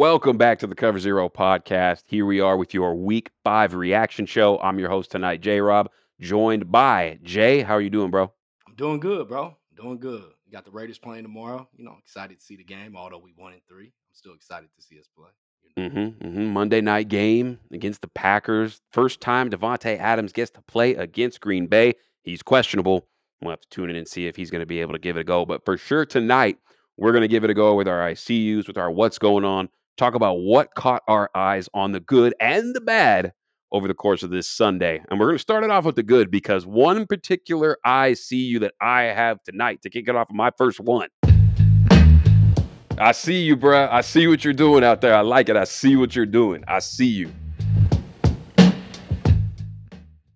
Welcome back to the Cover Zero podcast. Here we are with your week five reaction show. I'm your host tonight, J Rob, joined by Jay. How are you doing, bro? I'm doing good, bro. Doing good. We got the Raiders playing tomorrow. You know, excited to see the game, although we won in three. I'm still excited to see us play. you know. Mm-hmm, mm-hmm. Monday night game against the Packers. First time Davante Adams gets to play against Green Bay. He's questionable. We'll have to tune in and see if he's going to be able to give it a go. But for sure tonight, we're going to give it a go with our ICUs, with our what's going on, talk about what caught our eyes on the good and the bad over the course of this Sunday. And we're going to start it off with the good because one particular I see you that I have tonight to kick it off of my first one. I see you, bruh. I see what you're doing out there. I like it. I see what you're doing. I see you.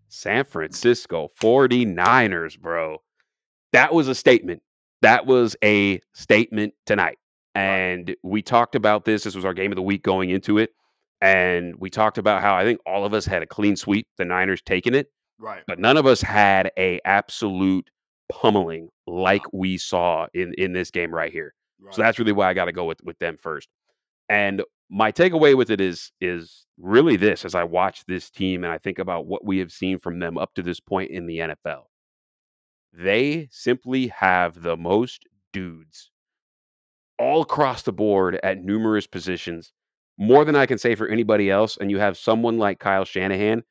San Francisco 49ers, bro. That was a statement. That was a statement tonight. And we talked about this. This was our game of the week going into it. And we talked about how I think all of us had a clean sweep, the Niners taking it, Right. but none of us had a absolute pummeling like uh-huh. we saw in in this game right here. right. So that's really why I got to go with with them first. And my takeaway with it is is really this as I watch this team and I think about what we have seen from them up to this point in the NFL. They simply have the most dudes all across the board at numerous positions, more than I can say for anybody else. And you have someone like Kyle Shanahan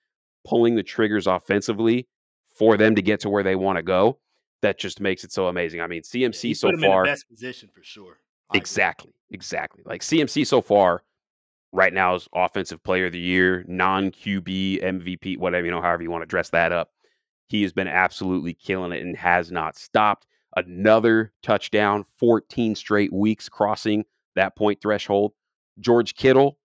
pulling the triggers offensively for them to get to where they want to go. That just makes it so amazing. I mean, CMC he so far. the best position for sure. I agree. Exactly. Exactly. Like CMC so far, right now is offensive player of the year, non QB MVP, whatever, you know, however you want to dress that up. He has been absolutely killing it and has not stopped. Another touchdown, 14 straight weeks crossing that point threshold. George Kittle,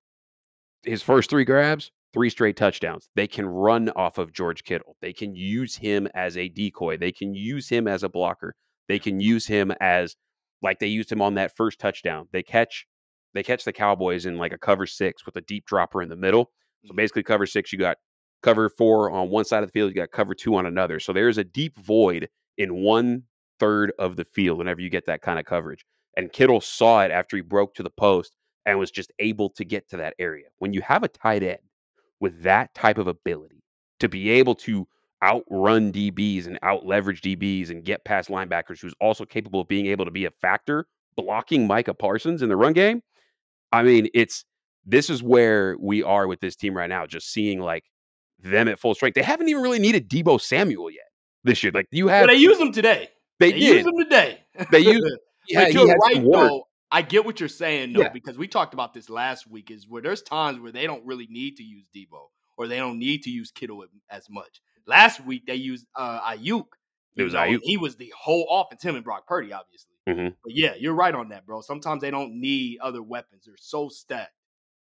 his first three grabs, three straight touchdowns. They can run off of George Kittle. They can use him as a decoy. They can use him as a blocker. They can use him as like they used him on that first touchdown. They catch they catch the Cowboys in like a cover six with a deep dropper in the middle. So Mhm. basically, cover six, you got cover four on one side of the field, you got cover two on another. So there's a deep void in one third of the field whenever you get that kind of coverage. And Kittle saw it after he broke to the post and was just able to get to that area. When you have a tight end with that type of ability to be able to outrun DBs and out leverage DBs and get past linebackers, who's also capable of being able to be a factor blocking Micah Parsons in the run game. I mean, it's this is where we are with this team right now, just seeing like them at full strength. They haven't even really needed Deebo Samuel yet this year. Like you Well, have they use him today. They, They used him today. They used- Yeah, but you're right though. I get what you're saying though, Yeah. because we talked about this last week. Is where there's times where they don't really need to use Deebo or they don't need to use Kittle as much. Last week they used uh, Aiyuk. It was know, Aiyuk. He was the whole offense. Him and Brock Purdy, obviously. Mhm. But yeah, you're right on that, bro. Sometimes they don't need other weapons. They're so stacked.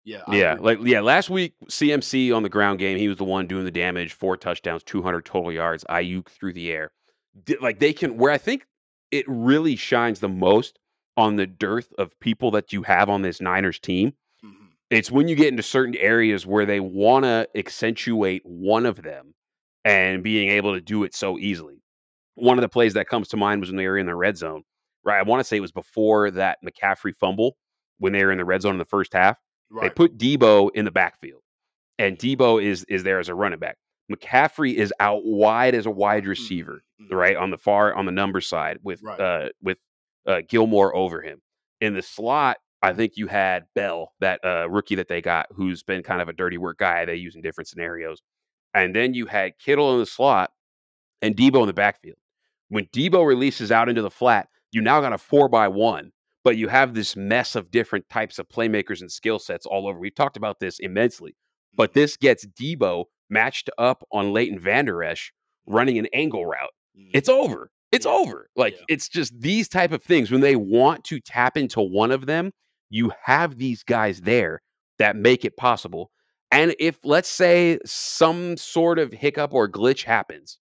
Yeah. I Yeah, agree. like yeah, last week CMC on the ground game, he was the one doing the damage, four touchdowns, 200 total yards, Aiyuk through the air. Like they can where I think it really shines the most on the dearth of people that you have on this Niners team. Mhm. It's when you get into certain areas where they want to accentuate one of them and being able to do it so easily. One of the plays that comes to mind was when they were in the red zone, right? I want to say it was before that McCaffrey fumble when they were in the red zone in the first half. They put Deebo in the backfield, and Deebo is is there as a running back. McCaffrey is out wide as a wide receiver, Mhm. right on the far on the number side with Right. uh with uh Gilmore over him. In the slot, I think you had Bell, that uh rookie that they got, who's been kind of a dirty work guy they use in different scenarios. And then you had Kittle in the slot and Deebo in the backfield. When Deebo releases out into the flat, you now got a four by one, but you have this mess of different types of playmakers and skill sets all over. We've talked about this immensely, but this gets Deebo matched up on Leighton Vander Esch running an angle route. Mhm. It's over. It's Yeah. over. Like Yeah. it's just these type of things when they want to tap into one of them, you have these guys there that make it possible. And if let's say some sort of hiccup or glitch happens,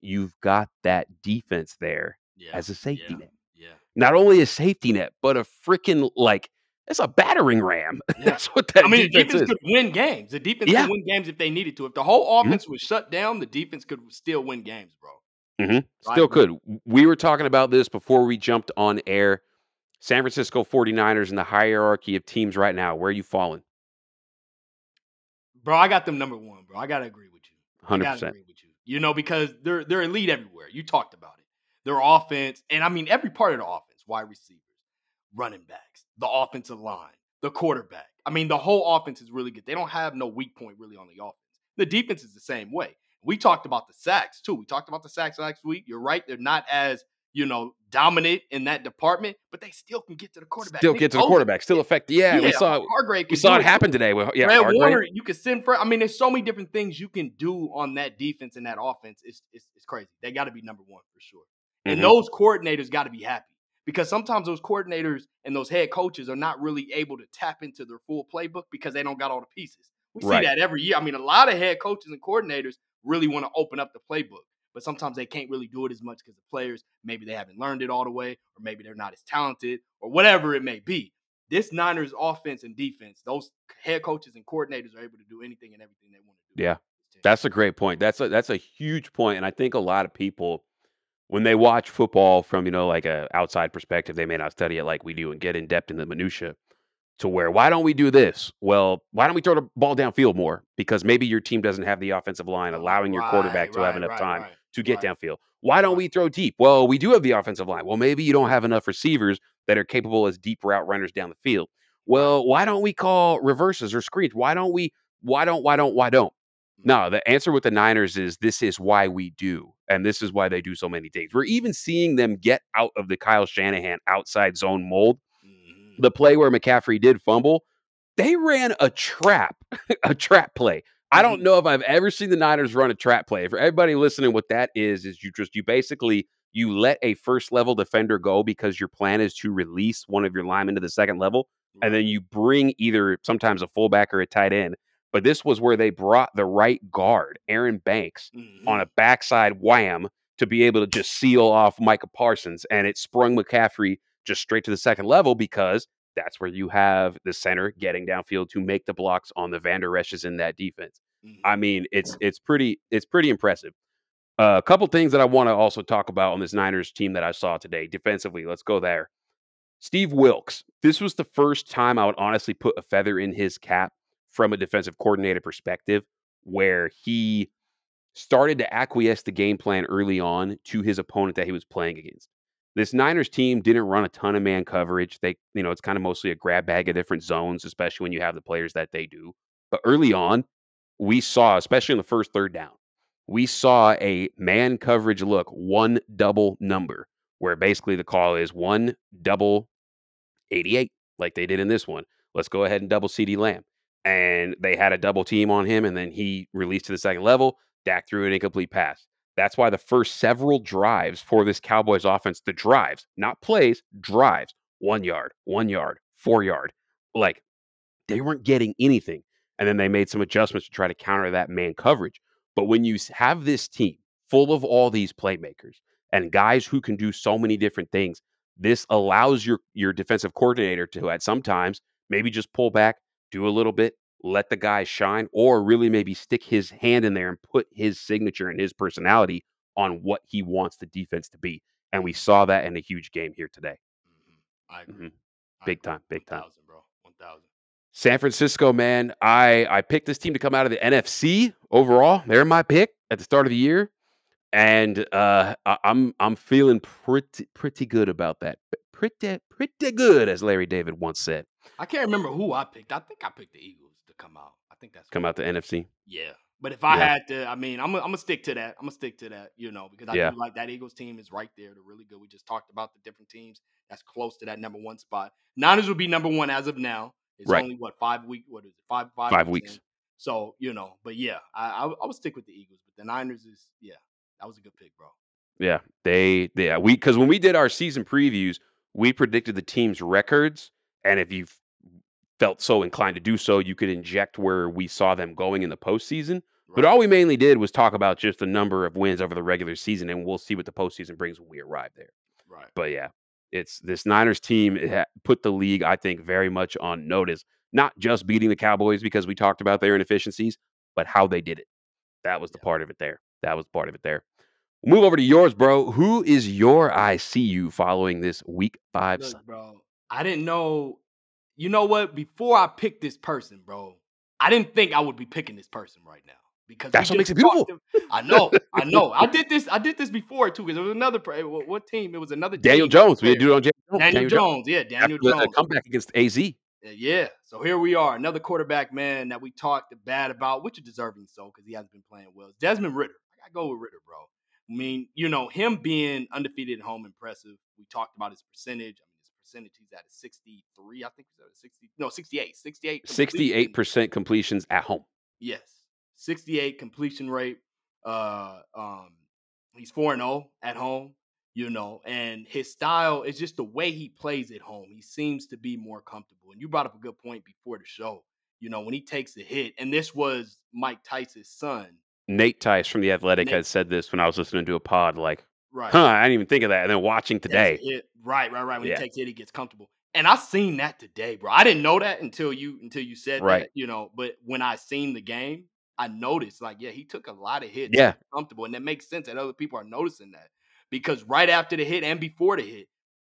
you've got that defense there yeah. as a safety net. Yeah. Not only a safety net, but a freaking like it's a battering ram. Yeah. That's what that I mean, the defense defense is. could win games. The defense Yeah. could win games if they needed to. If the whole Mhm. offense was shut down, the defense could still win games, bro. Mhm. Still could. We were talking about this before we jumped on air. San Francisco 49ers in the hierarchy of teams right now. Where are you falling? Bro, I got them number one, bro. I gotta agree with you. I Hundred gotta percent. agree with you. You know, because they're they're elite everywhere. You talked about it. Their offense, and I mean every part of the offense, wide receivers, running backs, the offensive line, the quarterback. I mean, the whole offense is really good. They don't have no weak point really on the offense. The defense is the same way. We talked about the sacks too. We talked about the sacks last week. You're right; they're not as you know dominant in that department, but they still can get to the quarterback. Still Nick get to the quarterback. Still affect. Yeah, we saw Hargrave. we saw it happen today. Yeah, Warner, you can send for. I mean, there's so many different things you can do on that defense and that offense. It's it's, it's crazy. They got to be number one for sure. And mm-hmm. those coordinators got to be happy because sometimes those coordinators and those head coaches are not really able to tap into their full playbook because they don't got all the pieces. We Right. see that every year. I mean, a lot of head coaches and coordinators really want to open up the playbook, but sometimes they can't really do it as much because the players maybe they haven't learned it all the way, or maybe they're not as talented, or whatever it may be. This Niners offense and defense, those head coaches and coordinators are able to do anything and everything they want to do. Yeah. That's a great point. That's a that's a huge point, and I think a lot of people, when they watch football from you know like a outside perspective, they may not study it like we do and get in depth in the minutia. To where why don't we do this? Well, why don't we throw the ball downfield more? Because maybe your team doesn't have the offensive line oh, allowing your quarterback Right, to have enough right, time right, to get right. downfield. Why don't we throw deep? Well, we do have the offensive line. Well, maybe you don't have enough receivers that are capable as deep route runners down the field. Well, why don't we call reverses or screens? Why don't we? Why don't? Why don't? Why don't? No, the answer with the Niners is this is why we do. And this is why they do so many things. We're even seeing them get out of the Kyle Shanahan outside zone mold. Mhm. The play where McCaffrey did fumble, they ran a trap, a trap play. I don't Mhm. know if I've ever seen the Niners run a trap play. For everybody listening, what that is is you just you basically you let a first level defender go because your plan is to release one of your linemen to the second level, and then you bring either sometimes a fullback or a tight end. But this was where they brought the right guard, Aaron Banks, Mhm. on a backside wham to be able to just seal off Micah Parsons, and it sprung McCaffrey just straight to the second level because that's where you have the center getting downfield to make the blocks on the Vander Esch's in that defense. Mhm. I mean, it's it's pretty it's pretty impressive. Uh, a couple things that I want to also talk about on this Niners team that I saw today defensively. Let's go there. Steve Wilks. This was the first time I would honestly put a feather in his cap from a defensive coordinator perspective, where he started to acquiesce the game plan early on to his opponent that he was playing against. This Niners team didn't run a ton of man coverage. They, you know, it's kind of mostly a grab bag of different zones, especially when you have the players that they do. But early on, we saw, especially in the first third down, we saw a man coverage look, one double number, where basically the call is one double 88, like they did in this one. Let's go ahead and double CeeDee Lamb. And they had a double team on him, and then he released to the second level. Dak threw an incomplete pass. That's why the first several drives for this Cowboys offense, the drives, not plays, drives, one yard, one yard, four yard, like they weren't getting anything. And then they made some adjustments to try to counter that man coverage. But when you have this team full of all these playmakers and guys who can do so many different things, this allows your your defensive coordinator to at sometimes maybe just pull back, do a little bit, let the guys shine, or really maybe stick his hand in there and put his signature and his personality on what he wants the defense to be. And we saw that in a huge game here today. Mhm. I agree. Mhm. I Big time, big time. 1000, bro. 1000. San Francisco, man, I I picked this team to come out of the NFC overall. They're my pick at the start of the year, and uh, I, I'm I'm feeling pretty pretty good about that. Pretty pretty good, as Larry David once said. I can't remember who I picked. I think I picked the Eagles to come out. I think that's Come out the NFC. Yeah. But if I Yeah. had to, I mean, I'm gonna stick to that. I'm gonna stick to that, you know, because I Yeah. do like that Eagles team is right there. They're really good. We just talked about the different teams that's close to that number one spot. Niners would be number one as of now. It's Right. only what five week. What is it? Five five Five weeks. in. So you know, but yeah, I, I I would stick with the Eagles. But the Niners is yeah, that was a good pick, bro. Yeah, they yeah we because when we did our season previews, we predicted the team's records, and if you felt so inclined to do so, you could inject where we saw them going in the postseason. But all we mainly did was talk about just the number of wins over the regular season, and we'll see what the postseason brings when we arrive there. right. But yeah, it's this Niners team ha- put the league, I think, very much on notice. Not just beating the Cowboys because we talked about their inefficiencies, but how they did it. That was the Yeah. part of it there. That was part of it there. Move over to yours, bro. Who is your ICU following this week five? Look, bro. I didn't know. You know what? Before I picked this person, bro, I didn't think I would be picking this person right now because That's what makes it beautiful. I know, I know. I did this. I did this before too because there was another. What, what team? It was another. Daniel Jones. We player. had to do it on Daniel, Daniel, Jones. Jones. Yeah, After Daniel the Jones. comeback against AZ. Yeah. So here we are, another quarterback man that we talked bad about, which is deserving so because he hasn't been playing well. Desmond Ridder. I gotta go with Ridder, bro. I mean, you know, him being undefeated at home, impressive. We talked about his percentage. I mean, his percentage, he's at a 63, I think he's at a 60, no, 68. 68. 68% completions at home. Yes. 68 completion rate. Uh um he's 4 and 0 at home, you know, and his style is just the way he plays at home. He seems to be more comfortable. And you brought up a good point before the show. You know, when he takes a hit, and this was Mike Tice's son. Nate Tice from The Athletic Nate- had said this when I was listening to a pod, like, Right. huh, I didn't even think of that. And then watching today. Right, right, right. When Yeah. he takes it, hit, he gets comfortable. And I seen that today, bro. I didn't know that until you until you said Right. that, you know. But when I seen the game, I noticed like, yeah, he took a lot of hits. Yeah. comfortable, and that makes sense that other people are noticing that because right after the hit and before the hit,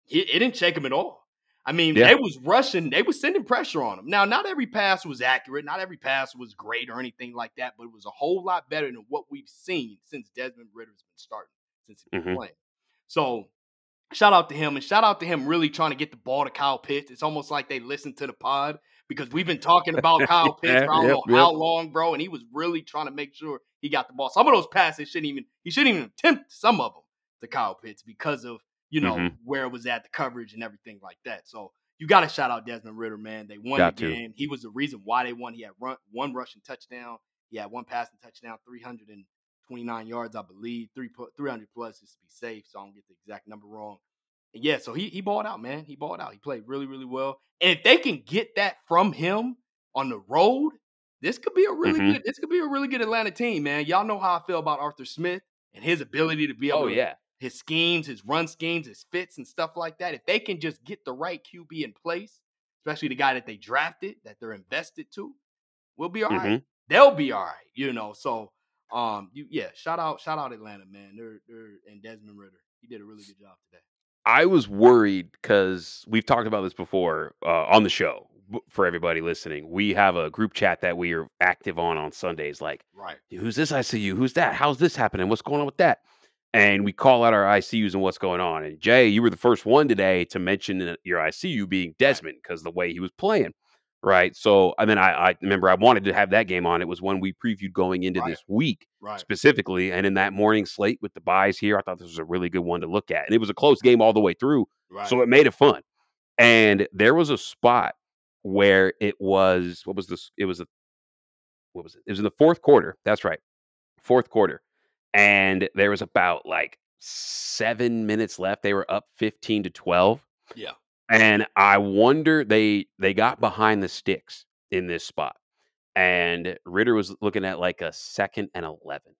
it, it didn't shake him at all. I mean, Yeah. they was rushing, they was sending pressure on him. Now, not every pass was accurate, not every pass was great or anything like that, but it was a whole lot better than what we've seen since Desmond Ridder's been starting, since he's been Mhm. playing. So shout out to him and shout out to him really trying to get the ball to Kyle Pitts. It's almost like they listened to the pod because we've been talking about Kyle Pitts Yeah, for I don't yep, know how long, bro. And he was really trying to make sure he got the ball. Some of those passes shouldn't even he shouldn't even attempt some of them to Kyle Pitts because of you know Mhm. where it was at the coverage and everything like that. So you got to shout out Desmond Ridder, man. They won Got the to. game. He was the reason why they won. He had run, one rushing touchdown. He had one passing touchdown, 329 yards, I believe, three 300 plus just to be safe. So I don't get the exact number wrong. And yeah, so he he balled out, man. He balled out. He played really, really well. And if they can get that from him on the road, this could be a really Mhm. good. This could be a really good Atlanta team, man. Y'all know how I feel about Arthur Smith and his ability to be able Oh, to yeah. His schemes, his run schemes, his fits, and stuff like that. If they can just get the right QB in place, especially the guy that they drafted, that they're invested to, we'll be all right. Mhm. They'll be all right, you know. So, um, you yeah, shout out, shout out Atlanta, man. They're they're and Desmond Ridder, he did a really good job today. I was worried because we've talked about this before uh, on the show. For everybody listening, we have a group chat that we are active on on Sundays. Like, Right, who's this ICU? Who's that? How's this happening? What's going on with that? And we call out our ICUs and what's going on. And Jay, you were the first one today to mention your ICU being Desmond because the way he was playing. Right. So, I mean, I, I remember I wanted to have that game on. It was one we previewed going into Right. this week right, specifically. And in that morning slate with the buys here, I thought this was a really good one to look at. And it was a close game all the way through. right. So it made it fun. And there was a spot where it was what was this? It was a what was it? It was in the fourth quarter. That's right. Fourth quarter. And there was about like seven minutes left. They were up 15 to 12. yeah, And I wonder they they got behind the sticks in this spot. And Ridder was looking at like a second and 11.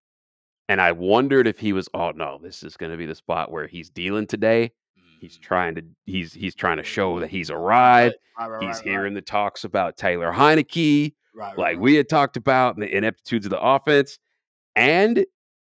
And I wondered if he was, oh no, this is going to be the spot where he's dealing today. He's Mhm. trying to he's he's trying to show that he's arrived. right, right, He's right, hearing the talks about Taylor Heinicke, like we had talked about, and the ineptitudes of the offense. And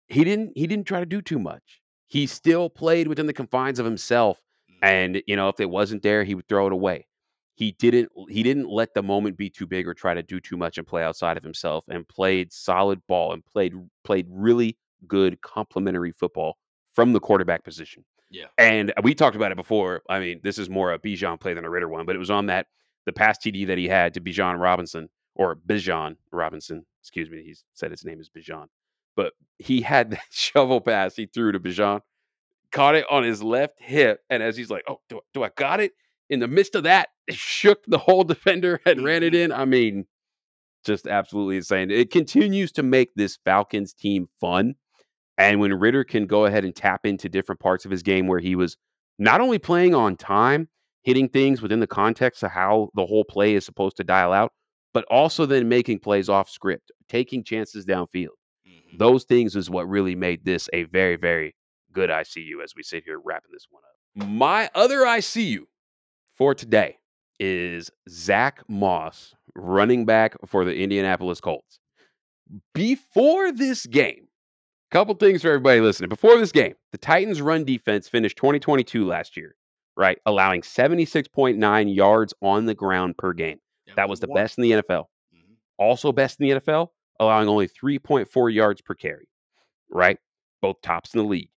he didn't he didn't try to do too much. He still played within the confines of himself. Mhm. And you know, if it wasn't there, he would throw it away. He didn't he didn't let the moment be too big or try to do too much and play outside of himself and played solid ball and played played really good complementary football from the quarterback position. yeah, And we talked about it before. I mean, this is more a Bijan play than a Ridder one, but it was on that the pass TD that he had to Bijan Robinson or Bijan Robinson. Excuse me, he said his name is Bijan, but he had that shovel pass he threw to Bijan, caught it on his left hip, and as he's like, "Oh, do, do I got it?" In the midst of that, shook the whole defender and ran it in. I mean, just absolutely insane. It continues to make this Falcons team fun. And when Ridder can go ahead and tap into different parts of his game where he was not only playing on time, hitting things within the context of how the whole play is supposed to dial out, but also then making plays off script, taking chances downfield. Those things is what really made this a very, very good ICU as we sit here wrapping this one up. My other ICU for today is Zack Moss, running back for the Indianapolis Colts. Before this game, couple things for everybody listening. Before this game, the Titans' run defense finished 2022 last year, right? Allowing 76.9 yards on the ground per game. That was the best in the NFL. Mhm. Also best in the NFL, allowing only 3.4 yards per carry, right? Both tops in the league.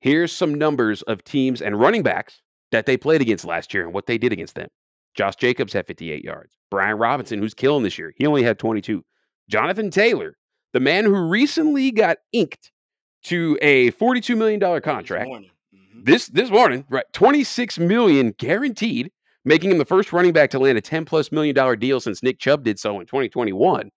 Here's some numbers of teams and running backs that they played against last year and what they did against them. Josh Jacobs had 58 yards. Brian Robinson, who's killing this year, he only had 22. Jonathan Taylor, the man who recently got inked to a $42 million This contract morning. Mhm. this this morning, right? 26 million guaranteed, making him the first running back to land a 10 plus million dollar deal since Nick Chubb did so in 2021, Mhm.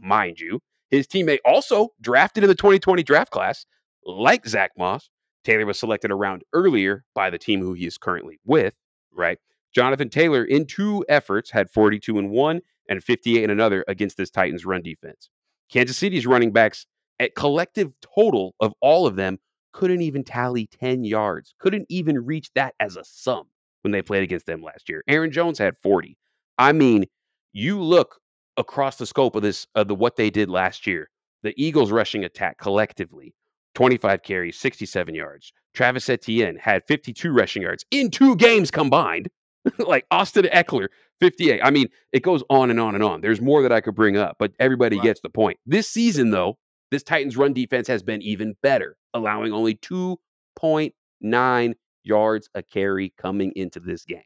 Mind you. His teammate also drafted in the 2020 draft class, like Zack Moss. Taylor was selected a round earlier by the team who he is currently with, right? Jonathan Taylor, in two efforts, had 42 and one and 58 in another against this Titans run defense. Kansas City's running backs, at collective total of all of them, couldn't even tally 10 yards, couldn't even reach that as a sum when they played against them last year. Aaron Jones had 40. I mean, you look across the scope of this of the what they did last year. The Eagles rushing attack collectively, 25 carries, 67 yards. Travis Etienne had 52 rushing yards in two games combined. like Austin Ekeler, 58. I mean, it goes on and on and on. There's more that I could bring up, but everybody gets the point. This season, though, this Titans run defense has been even better, allowing only 2.9 yards a carry coming into this game.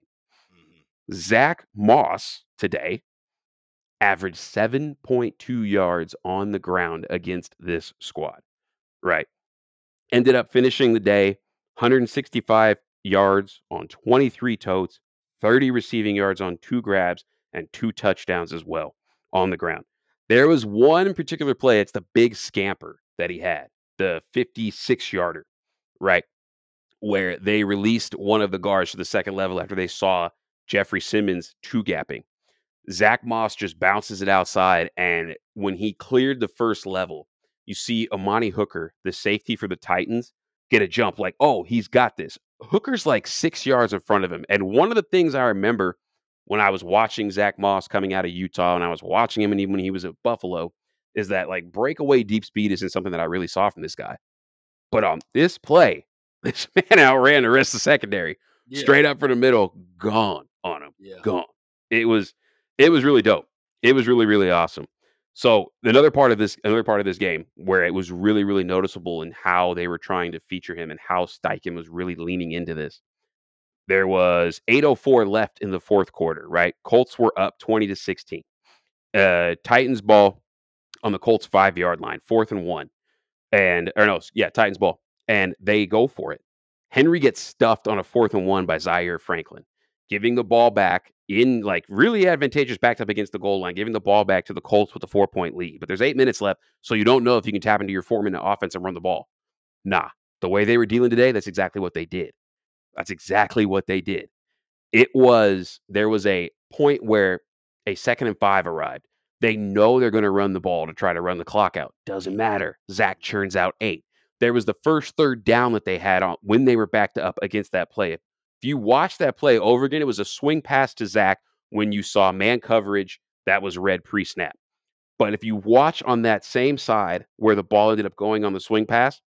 Mhm. Zack Moss today averaged 7.2 yards on the ground against this squad. Right. Ended up finishing the day 165 yards on 23 totes, 30 receiving yards on two grabs, and two touchdowns as well on the ground. There was one particular play, it's the big scamper that he had, the 56 yarder, right? Where they released one of the guards to the second level after they saw Jeffrey Simmons two gapping. Zack Moss just bounces it outside, and when he cleared the first level, you see Amani Hooker, the safety for the Titans, get a jump like, oh, he's got this. Hooker's like six yards in front of him. And one of the things I remember when I was watching Zack Moss coming out of Utah and I was watching him and even when he was at Buffalo is that like breakaway deep speed isn't something that I really saw from this guy. But on this play, this man outran the rest of the secondary Yeah. straight up for the middle, gone on him Yeah. gone. It was it was really dope. It was really really awesome. So another part of this another part of this game where it was really really noticeable in how they were trying to feature him and how Steichen was really leaning into this. There was 804 left in the fourth quarter, right? Colts were up 20 to 16. Uh Titans ball on the Colts 5-yard line, fourth and 1. And or no, yeah, Titans ball. And they go for it. Henry gets stuffed on a fourth and 1 by Zaire Franklin giving the ball back in like really advantageous backed up against the goal line, giving the ball back to the Colts with a four point lead. But there's eight minutes left, so you don't know if you can tap into your four minute offense and run the ball. Nah, the way they were dealing today, that's exactly what they did. That's exactly what they did. It was, there was a point where a second and five arrived. They know they're going to run the ball to try to run the clock out. Doesn't matter. Zack churns out eight. There was the first third down that they had on when they were backed up against that play. If you watch that play over again, it was a swing pass to Zack when you saw man coverage that was red pre snap. But if you watch on that same side where the ball ended up going on the swing pass,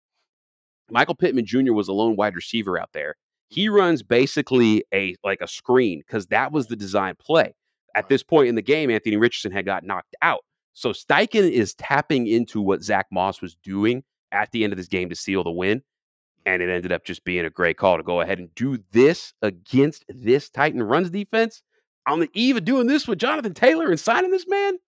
Michael Pittman Jr. was a lone wide receiver out there. He runs basically a like a screen because that was the design play. At this point in the game, Anthony Richardson had got knocked out. So Steichen is tapping into what Zack Moss was doing at the end of this game to seal the win. And it ended up just being a great call to go ahead and do this against this Titan runs defense on the eve of doing this with Jonathan Taylor and signing this man.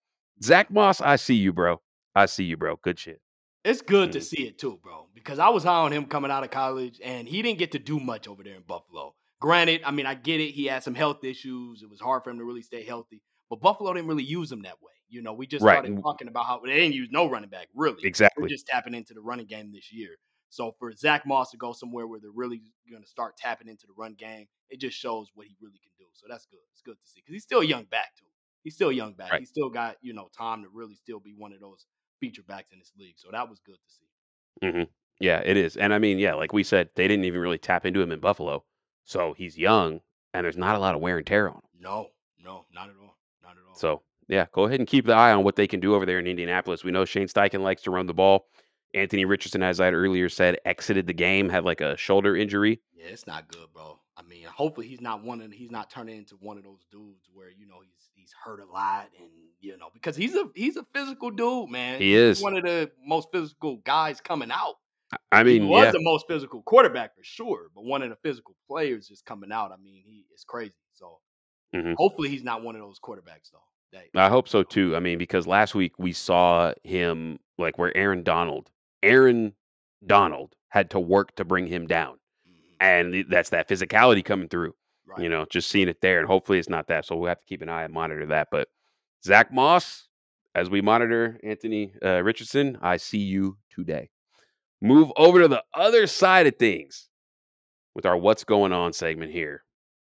Zack Moss, I see you, bro. I see you, bro. Good shit. It's good to Mhm. see it too, bro, because I was high on him coming out of college, and he didn't get to do much over there in Buffalo. Granted, I mean, I get it. He had some health issues. It was hard for him to really stay healthy, but Buffalo didn't really use him that way. You know, we just Right. started talking about how they didn't use no running back, really. Exactly. just tapping into the running game this year. So for Zack Moss to go somewhere where they're really going to start tapping into the run game, it just shows what he really can do. So that's good. It's good to see because he's still a young back too. He's still a young back. Right. He's still got you know time to really still be one of those feature backs in this league. So that was good to see. Mm-hmm. Yeah, it is. And I mean, yeah, like we said, they didn't even really tap into him in Buffalo. So he's young and there's not a lot of wear and tear on him. No, no, not at all. Not at all. So yeah, go ahead and keep the eye on what they can do over there in Indianapolis. We know Shane Steichen likes to run the ball. Anthony Richardson, as I had earlier said, exited the game, had like a shoulder injury. yeah, it's not good, bro. I mean, hopefully he's not one of he's not turning into one of those dudes where you know he's he's hurt a lot and you know because he's a he's a physical dude, man. He is He's one of the most physical guys coming out. I mean, he was yeah, the most physical quarterback for sure, but one of the physical players just coming out. I mean, he is crazy. So Mhm. hopefully he's not one of those quarterbacks though. That, I hope so too. I mean, because last week we saw him like where Aaron Donald, Aaron Donald had to work to bring him down, Mhm. and that's that physicality coming through. right. You know, just seeing it there, and hopefully it's not that. So we'll have to keep an eye and monitor that. But Zack Moss, as we monitor Anthony uh, Richardson, I see you today. Move over to the other side of things with our "What's Going On" segment here,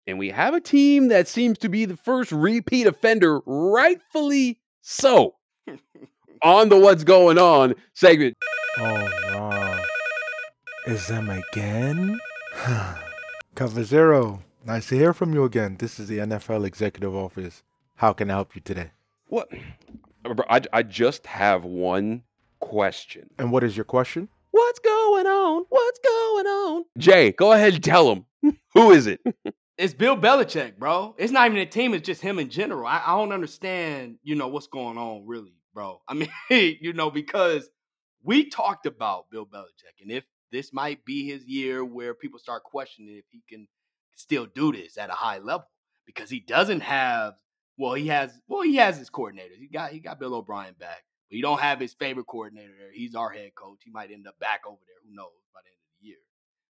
and we have a team that seems to be the first repeat offender, rightfully so, on the "What's Going On" segment. Oh no. Is them again? Cover Zero. Nice to hear from you again. This is the NFL Executive Office. How can I help you today? What? Bro, I, I just have one question. And what is your question? What's going on? What's going on? Jay, go ahead and tell him. Who is it? It's Bill Belichick, bro. It's not even a team. It's just him in general. I, I don't understand, you know, what's going on, really, bro. I mean, you know, because we talked about Bill Belichick, and if this might be his year where people start questioning if he can still do this at a high level, because he doesn't have. Well, he has. Well, he has his coordinators. He got he got Bill O'Brien back, but he don't have his favorite coordinator there. He's our head coach. He might end up back over there. Who knows by the end of the year,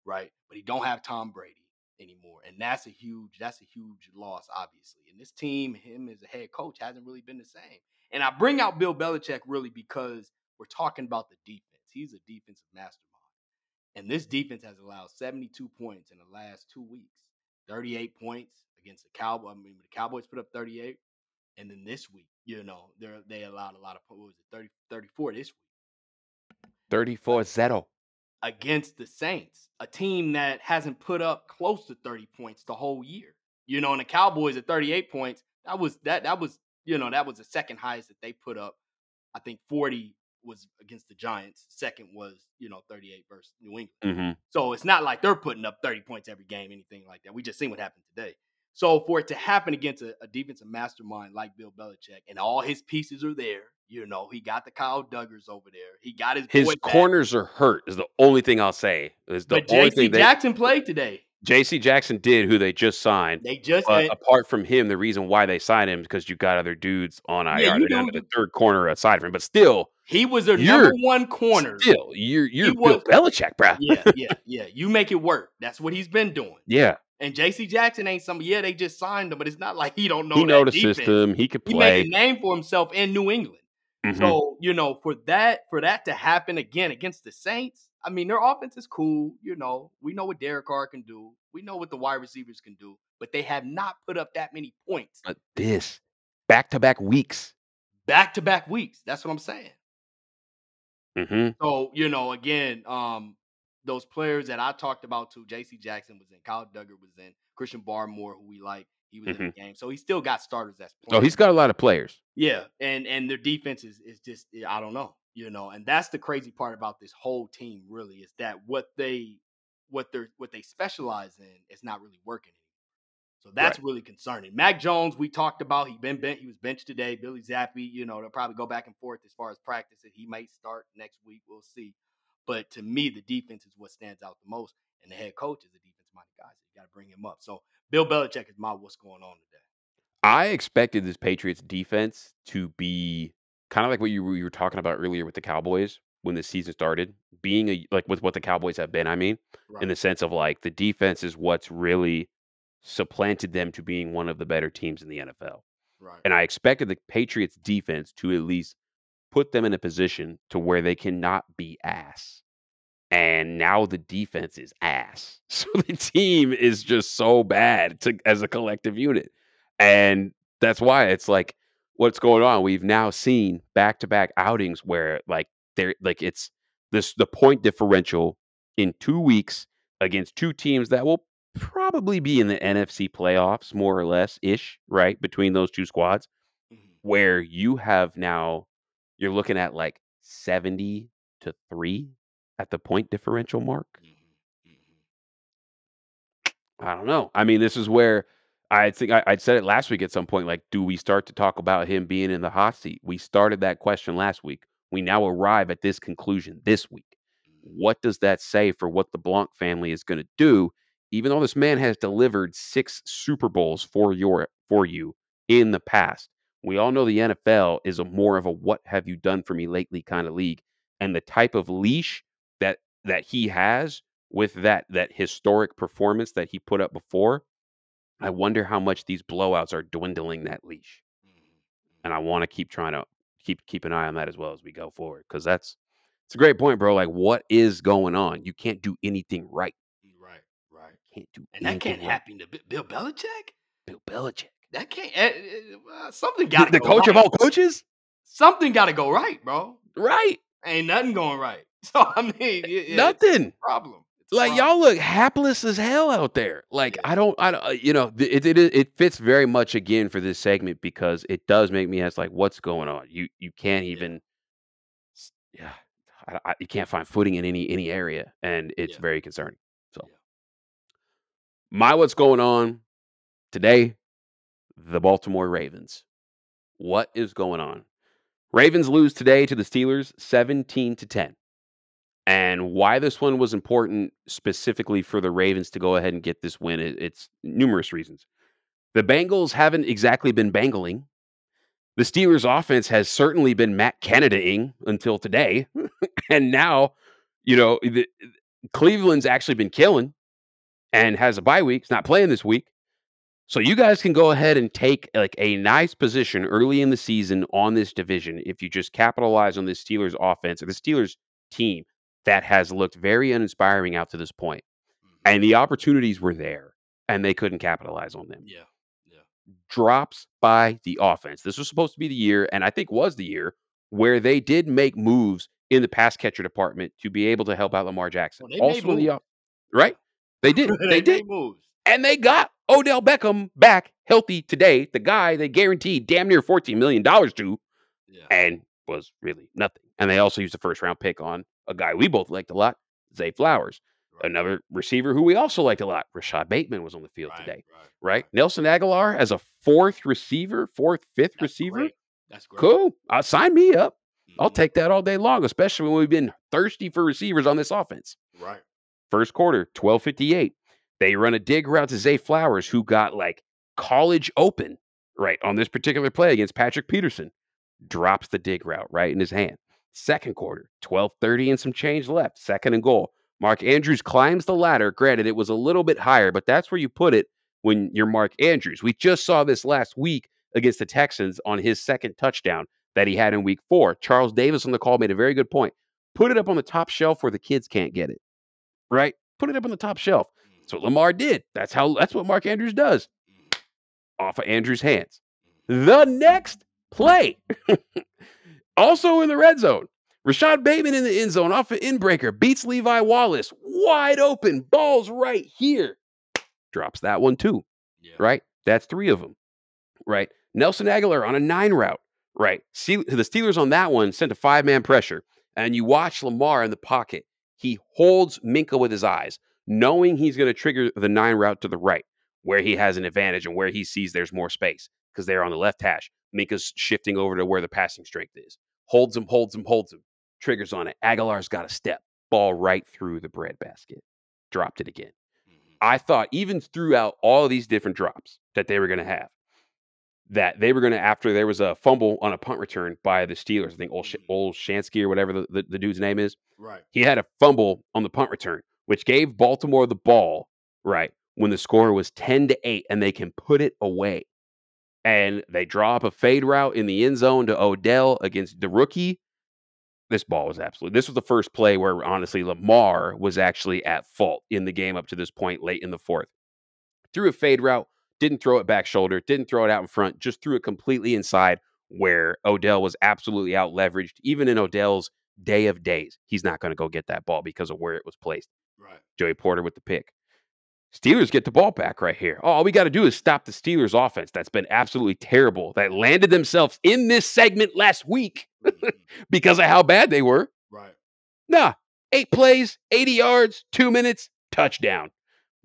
right? But he don't have Tom Brady anymore. And that's a huge, that's a huge loss, obviously. And this team, him as a head coach, hasn't really been the same. And I bring out Bill Belichick really because we're talking about the defense. He's a defensive mastermind. And this defense has allowed 72 points in the last two weeks. 38 points against the Cowboys. I mean, the Cowboys put up 38. And then this week, you know, they they allowed a lot of what was it, 30, 34 this week 34 Zetto. against the Saints, a team that hasn't put up close to 30 points the whole year. You know, and the Cowboys at 38 points, that was that that was, you know, that was the second highest that they put up. I think 40 was against the Giants. Second was, you know, 38 versus New England. hmm So it's not like they're putting up 30 points every game, anything like that. We just seen what happened today. So for it to happen against a, a defensive mastermind like Bill Belichick, and all his pieces are there, you know, he got the Kyle Duggers over there. He got his His boy back. corners are hurt, is the only thing I'll say. Is the But only JC thing they, Jackson played today. JC Jackson did, who they just signed. They just and- apart from him, the reason why they signed him is because you got other dudes on IR. Yeah, They're down to the third corner aside from him. But still, he was their You're- number one corner. still, you're you're Bill was- Belichick, bro. yeah, yeah, yeah. You make it work. That's what he's been doing. Yeah, And JC Jackson ain't some. Yeah, they just signed him, but it's not like he don't know. he know the defense. system. He could He made a name for himself in New England. Mhm. So you know, for that for that to happen again against the Saints, I mean, their offense is cool. You know, we know what Derek Carr can do. We know what the wide receivers can do, but they have not put up that many points But this back to back weeks. back to back weeks. That's what I'm saying. Hmm So you know, again, um, those players that I talked about too. J.C. Jackson was in. Kyle Dugger was in. Christian Barmore, who we like, he was in the game. So he still got starters that's Oh, he's got a lot of players. Yeah, and and their defense is is just eh, I don't know, you know, and that's the crazy part about this whole team. Really, is that what they what they're what they specialize in is not really working. So that's really concerning. Mac Jones, we talked about. He been bent. He was benched today. Billy Zappe, you know, they'll probably go back and forth as far as practice. He might start next week. We'll see. But to me, the defense is what stands out the most, and the head coach is a defense-minded guy. So you got to bring him up. So Bill Belichick is my what's going on today. I expected this Patriots defense to be kind of like what you were, you were talking about earlier with the Cowboys when the season started, being a like with what the Cowboys have been. I mean, Right. in the sense of like the defense is what's really supplanted them to being one of the better teams in the NFL. right. And I expected the Patriots defense to at least put them in a position to where they cannot be ass. And now the defense is ass. So the team is just so bad to, as a collective unit. And that's why it's like what's going on. We've now seen back to back outings where like they're like it's this the point differential in two weeks against two teams that will probably be in the NFC playoffs, more or less ish, right? Between those two squads, Mhm. where you have now you're looking at like 70 to 3 at the point differential mark. Mhm. Mhm. I don't know. I mean, this is where I think I, I said it last week at some point. Like, do we start to talk about him being in the hot seat? We started that question last week. We now arrive at this conclusion this week. What does that say for what the Blanc family is going to do? Even though this man has delivered six Super Bowls for your for you in the past, we all know the NFL is a more of a "what have you done for me lately" kind of league, and the type of leash that that he has with that that historic performance that he put up before, I wonder how much these blowouts are dwindling that leash. Mm-hmm. And I want to keep trying to keep keep an eye on that as well as we go forward because that's it's a great point, bro. Like, what is going on? You can't do anything right. Can't do And that can't right. happen to Bill Belichick. Bill Belichick, That can't. eh, eh, uh, something got to the go coach of all coaches, Something got to go right, bro. right? Ain't nothing going right. So I mean, it, it- it's Nothing. a problem. Like y'all look hapless as hell out there. Like Yeah. I don't, I don't, uh, you know, it, it it it fits very much again for this segment because it does make me ask like, what's going on? You you can't even, yeah, I, I, you can't find footing in any any area, and it's Yeah. very concerning. My what's going on today? The Baltimore Ravens. What is going on? Ravens lose today to the Steelers, seventeen to ten. And why this one was important specifically for the Ravens to go ahead and get this win, it's numerous reasons. The Bengals haven't exactly been bangling. The Steelers' offense has certainly been Matt Canadaing until today. and now, you know, the, Cleveland's actually been killing and has a bye week. It's not playing this week. So you guys can go ahead and take like a nice position early in the season on this division if you just capitalize on this Steelers offense or the Steelers team that has looked very uninspiring out to this point. Mhm. And the opportunities were there and they couldn't capitalize on them. yeah, yeah, Drops by the offense. This was supposed to be the year, and I think was the year where they did make moves in the pass catcher department to be able to help out Lamar Jackson. Well, also the right? They did. they, They did. moves. And they got Odell Beckham back healthy today, the guy they guaranteed damn near $14 million to, Yeah, and was really nothing. And they also used a first round pick on a guy we both liked a lot, Zay Flowers, right, another receiver who we also liked a lot. Rashod Bateman was on the field right, today, right, right? Nelson Agholor as a fourth receiver, fourth, fifth That's receiver. great. That's great. Cool. Uh, sign me up. I'll Mhm. take that all day long, especially when we've been thirsty for receivers on this offense. Right. First quarter, 1258. They run a dig route to Zay Flowers, who got like college open, right, on this particular play against Patrick Peterson. Drops the dig route right in his hand. Second quarter, 1230 and some change left. Second and goal. Mark Andrews climbs the ladder. Granted, it was a little bit higher, but that's where you put it when you're Mark Andrews. We just saw this last week against the Texans on his second touchdown that he had in week four. Charles Davis on the call made a very good point. Put it up on the top shelf where the kids can't get it, right? Put it up on the top shelf. That's what Lamar did. That's how. That's what Mark Andrews does. Off of Andrews' hands. The next play, also in the red zone, Rashod Bateman in the end zone off an inbreaker beats Levi Wallace wide open. Balls right here. Drops that one too. Yeah. Right. That's three of them. Right. Nelson Agholor on a nine route. Right. See the Steelers on that one sent a five man pressure, and you watch Lamar in the pocket. He holds Minkah with his eyes, knowing he's going to trigger the nine route to the right, where he has an advantage and where he sees there's more space because they're on the left hash. Minkah's shifting over to where the passing strength is. Holds him, holds him, holds him. Triggers on it. Agholor's got a step. Ball right through the breadbasket. Dropped it again. Mhm. I thought even throughout all of these different drops that they were going to have, that they were going to after there was a fumble on a punt return by the Steelers. I think Ol- Mhm. Olshansky or whatever the, the, the dude's name is. Right. He had a fumble on the punt return, which gave Baltimore the ball right when the score was ten to eight, and they can put it away. And they draw up a fade route in the end zone to Odell against the rookie. This ball was absolutely. This was the first play where honestly Lamar was actually at fault in the game up to this point, late in the fourth. Threw a fade route, didn't throw it back shoulder, didn't throw it out in front, just threw it completely inside where Odell was absolutely out leveraged. Even in Odell's day of days, he's not going to go get that ball because of where it was placed. Right. Joey Porter with the pick. Steelers get the ball back right here. All we got to do is stop the Steelers offense that's been absolutely terrible, that landed themselves in this segment last week Mhm. because of how bad they were. right. Nah, eight plays, 80 yards, two minutes, touchdown.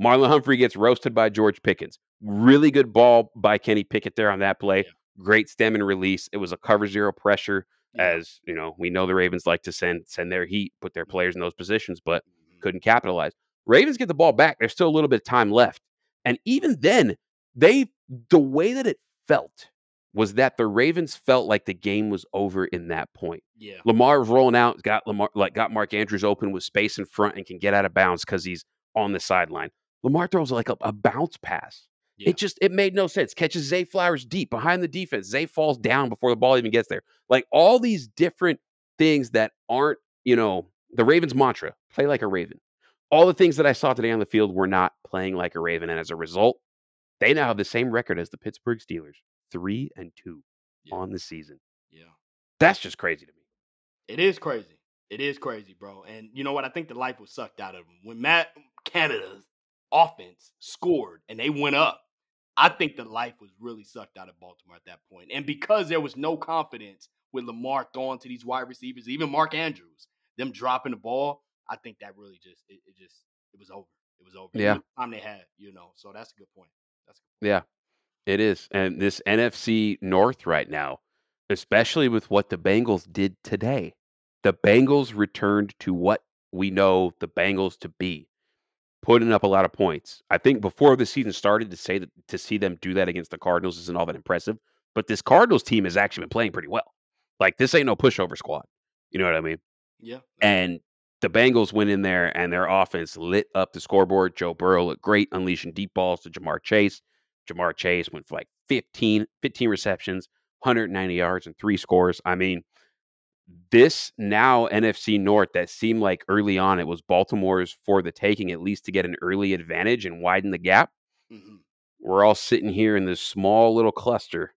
Marlon Humphrey gets roasted by George Pickens. Really good ball by Kenny Pickett there on that play. Yeah. Great stem and release. It was a cover zero pressure. Yeah. As you know, we know the Ravens like to send send their heat, put their players in those positions, but Mhm. couldn't capitalize. Ravens get the ball back. There's still a little bit of time left. And even then, they the way that it felt was that the Ravens felt like the game was over in that point. Yeah. Lamar was rolling out, got Lamar like got Mark Andrews open with space in front and can get out of bounds because he's on the sideline. Lamar throws like a, a bounce pass. Yeah. It just it made no sense. Catches Zay Flowers deep behind the defense. Zay falls down before the ball even gets there. Like all these different things that aren't, you know, the Ravens mantra, play like a Raven. All the things that I saw today on the field were not playing like a Raven. And as a result, they now have the same record as the Pittsburgh Steelers, three and two Yeah. on the season. Yeah. That's just crazy to me. It is crazy. It is crazy, bro. And you know what? I think the life was sucked out of them. When Matt Canada's offense scored and they went up, I think the life was really sucked out of Baltimore at that point. And because there was no confidence with Lamar throwing to these wide receivers, even Mark Andrews, them dropping the ball, I think that really just it, it just it was over. It was over. Yeah. The time they had, you know. So that's a good point. That's a good Yeah, it is. And this NFC North right now, especially with what the Bengals did today, the Bengals returned to what we know the Bengals to be, putting up a lot of points. I think before the season started, to say that to see them do that against the Cardinals isn't all that impressive. But this Cardinals team has actually been playing pretty well. Like this ain't no pushover squad. You know what I mean? Yeah. And the Bengals went in there and their offense lit up the scoreboard. Joe Burrow looked great, unleashing deep balls to Ja'Marr Chase. Ja'Marr Chase went for like 15, 15 receptions, 190 yards, and three scores. I mean, this now NFC North that seemed like early on it was Baltimore's for the taking, at least to get an early advantage and widen the gap. hmm We're all sitting here in this small little cluster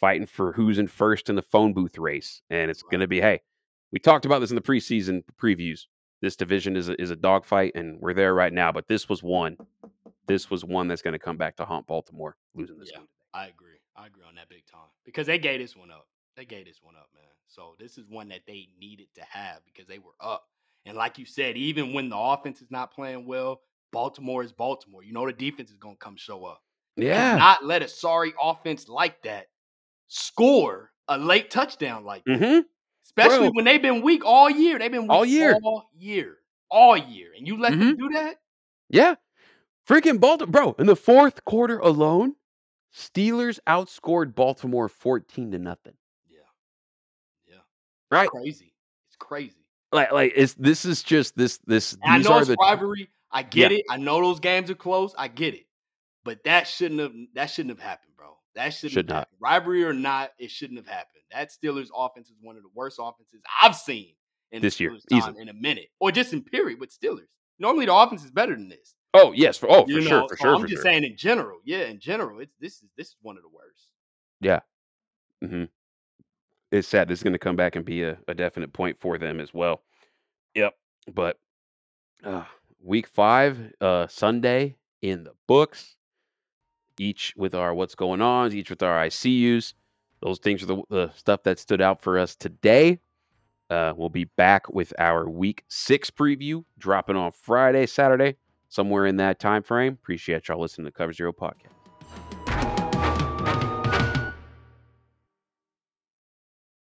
fighting for who's in first in the phone booth race. And it's going to be, hey, we talked about this in the preseason previews. This division is a, is a dogfight, and we're there right now. But this was one. This was one that's going to come back to haunt Baltimore, losing this Yeah. one. I agree. I agree on that big time because they gave this one up. They gave this one up, man. So this is one that they needed to have because they were up. And like you said, even when the offense is not playing well, Baltimore is Baltimore. You know the defense is gonna come show up. Yeah. Not let a sorry offense like that score a late touchdown like that. hmm Especially Bro. when they've been weak all year. They've been weak All year. All year. All year. And you let them Mm-hmm. do that? Yeah. Freaking Baltimore. Bro, in the fourth quarter alone, Steelers outscored Baltimore 14 to nothing. Yeah. Yeah. Right? Crazy. It's crazy. Like, like it's this is just this this I know are it's the rivalry. I get it. I know those games are close. I get it. But that shouldn't have that shouldn't have happened, bro. That shouldn't Should have not. happened. Rivalry or not, it shouldn't have happened. That Steelers offense is one of the worst offenses I've seen in This year, in a minute. Or just in period with Steelers. Normally the offense is better than this. Oh, yes, for oh, for sure, for So sure, I'm for just sure. saying in general. Yeah, in general, it's this is this is one of the worst. Yeah. hmm It's sad. This is going to come back and be a, a definite point for them as well. Yep. But uh, week five, uh, Sunday in the books. Each with our what's going on, each with our ICUs. Those things are the, the stuff that stood out for us today. Uh, we'll be back with our week six preview dropping on Friday, Saturday, somewhere in that time frame. Appreciate y'all listening to Cover Zero podcast.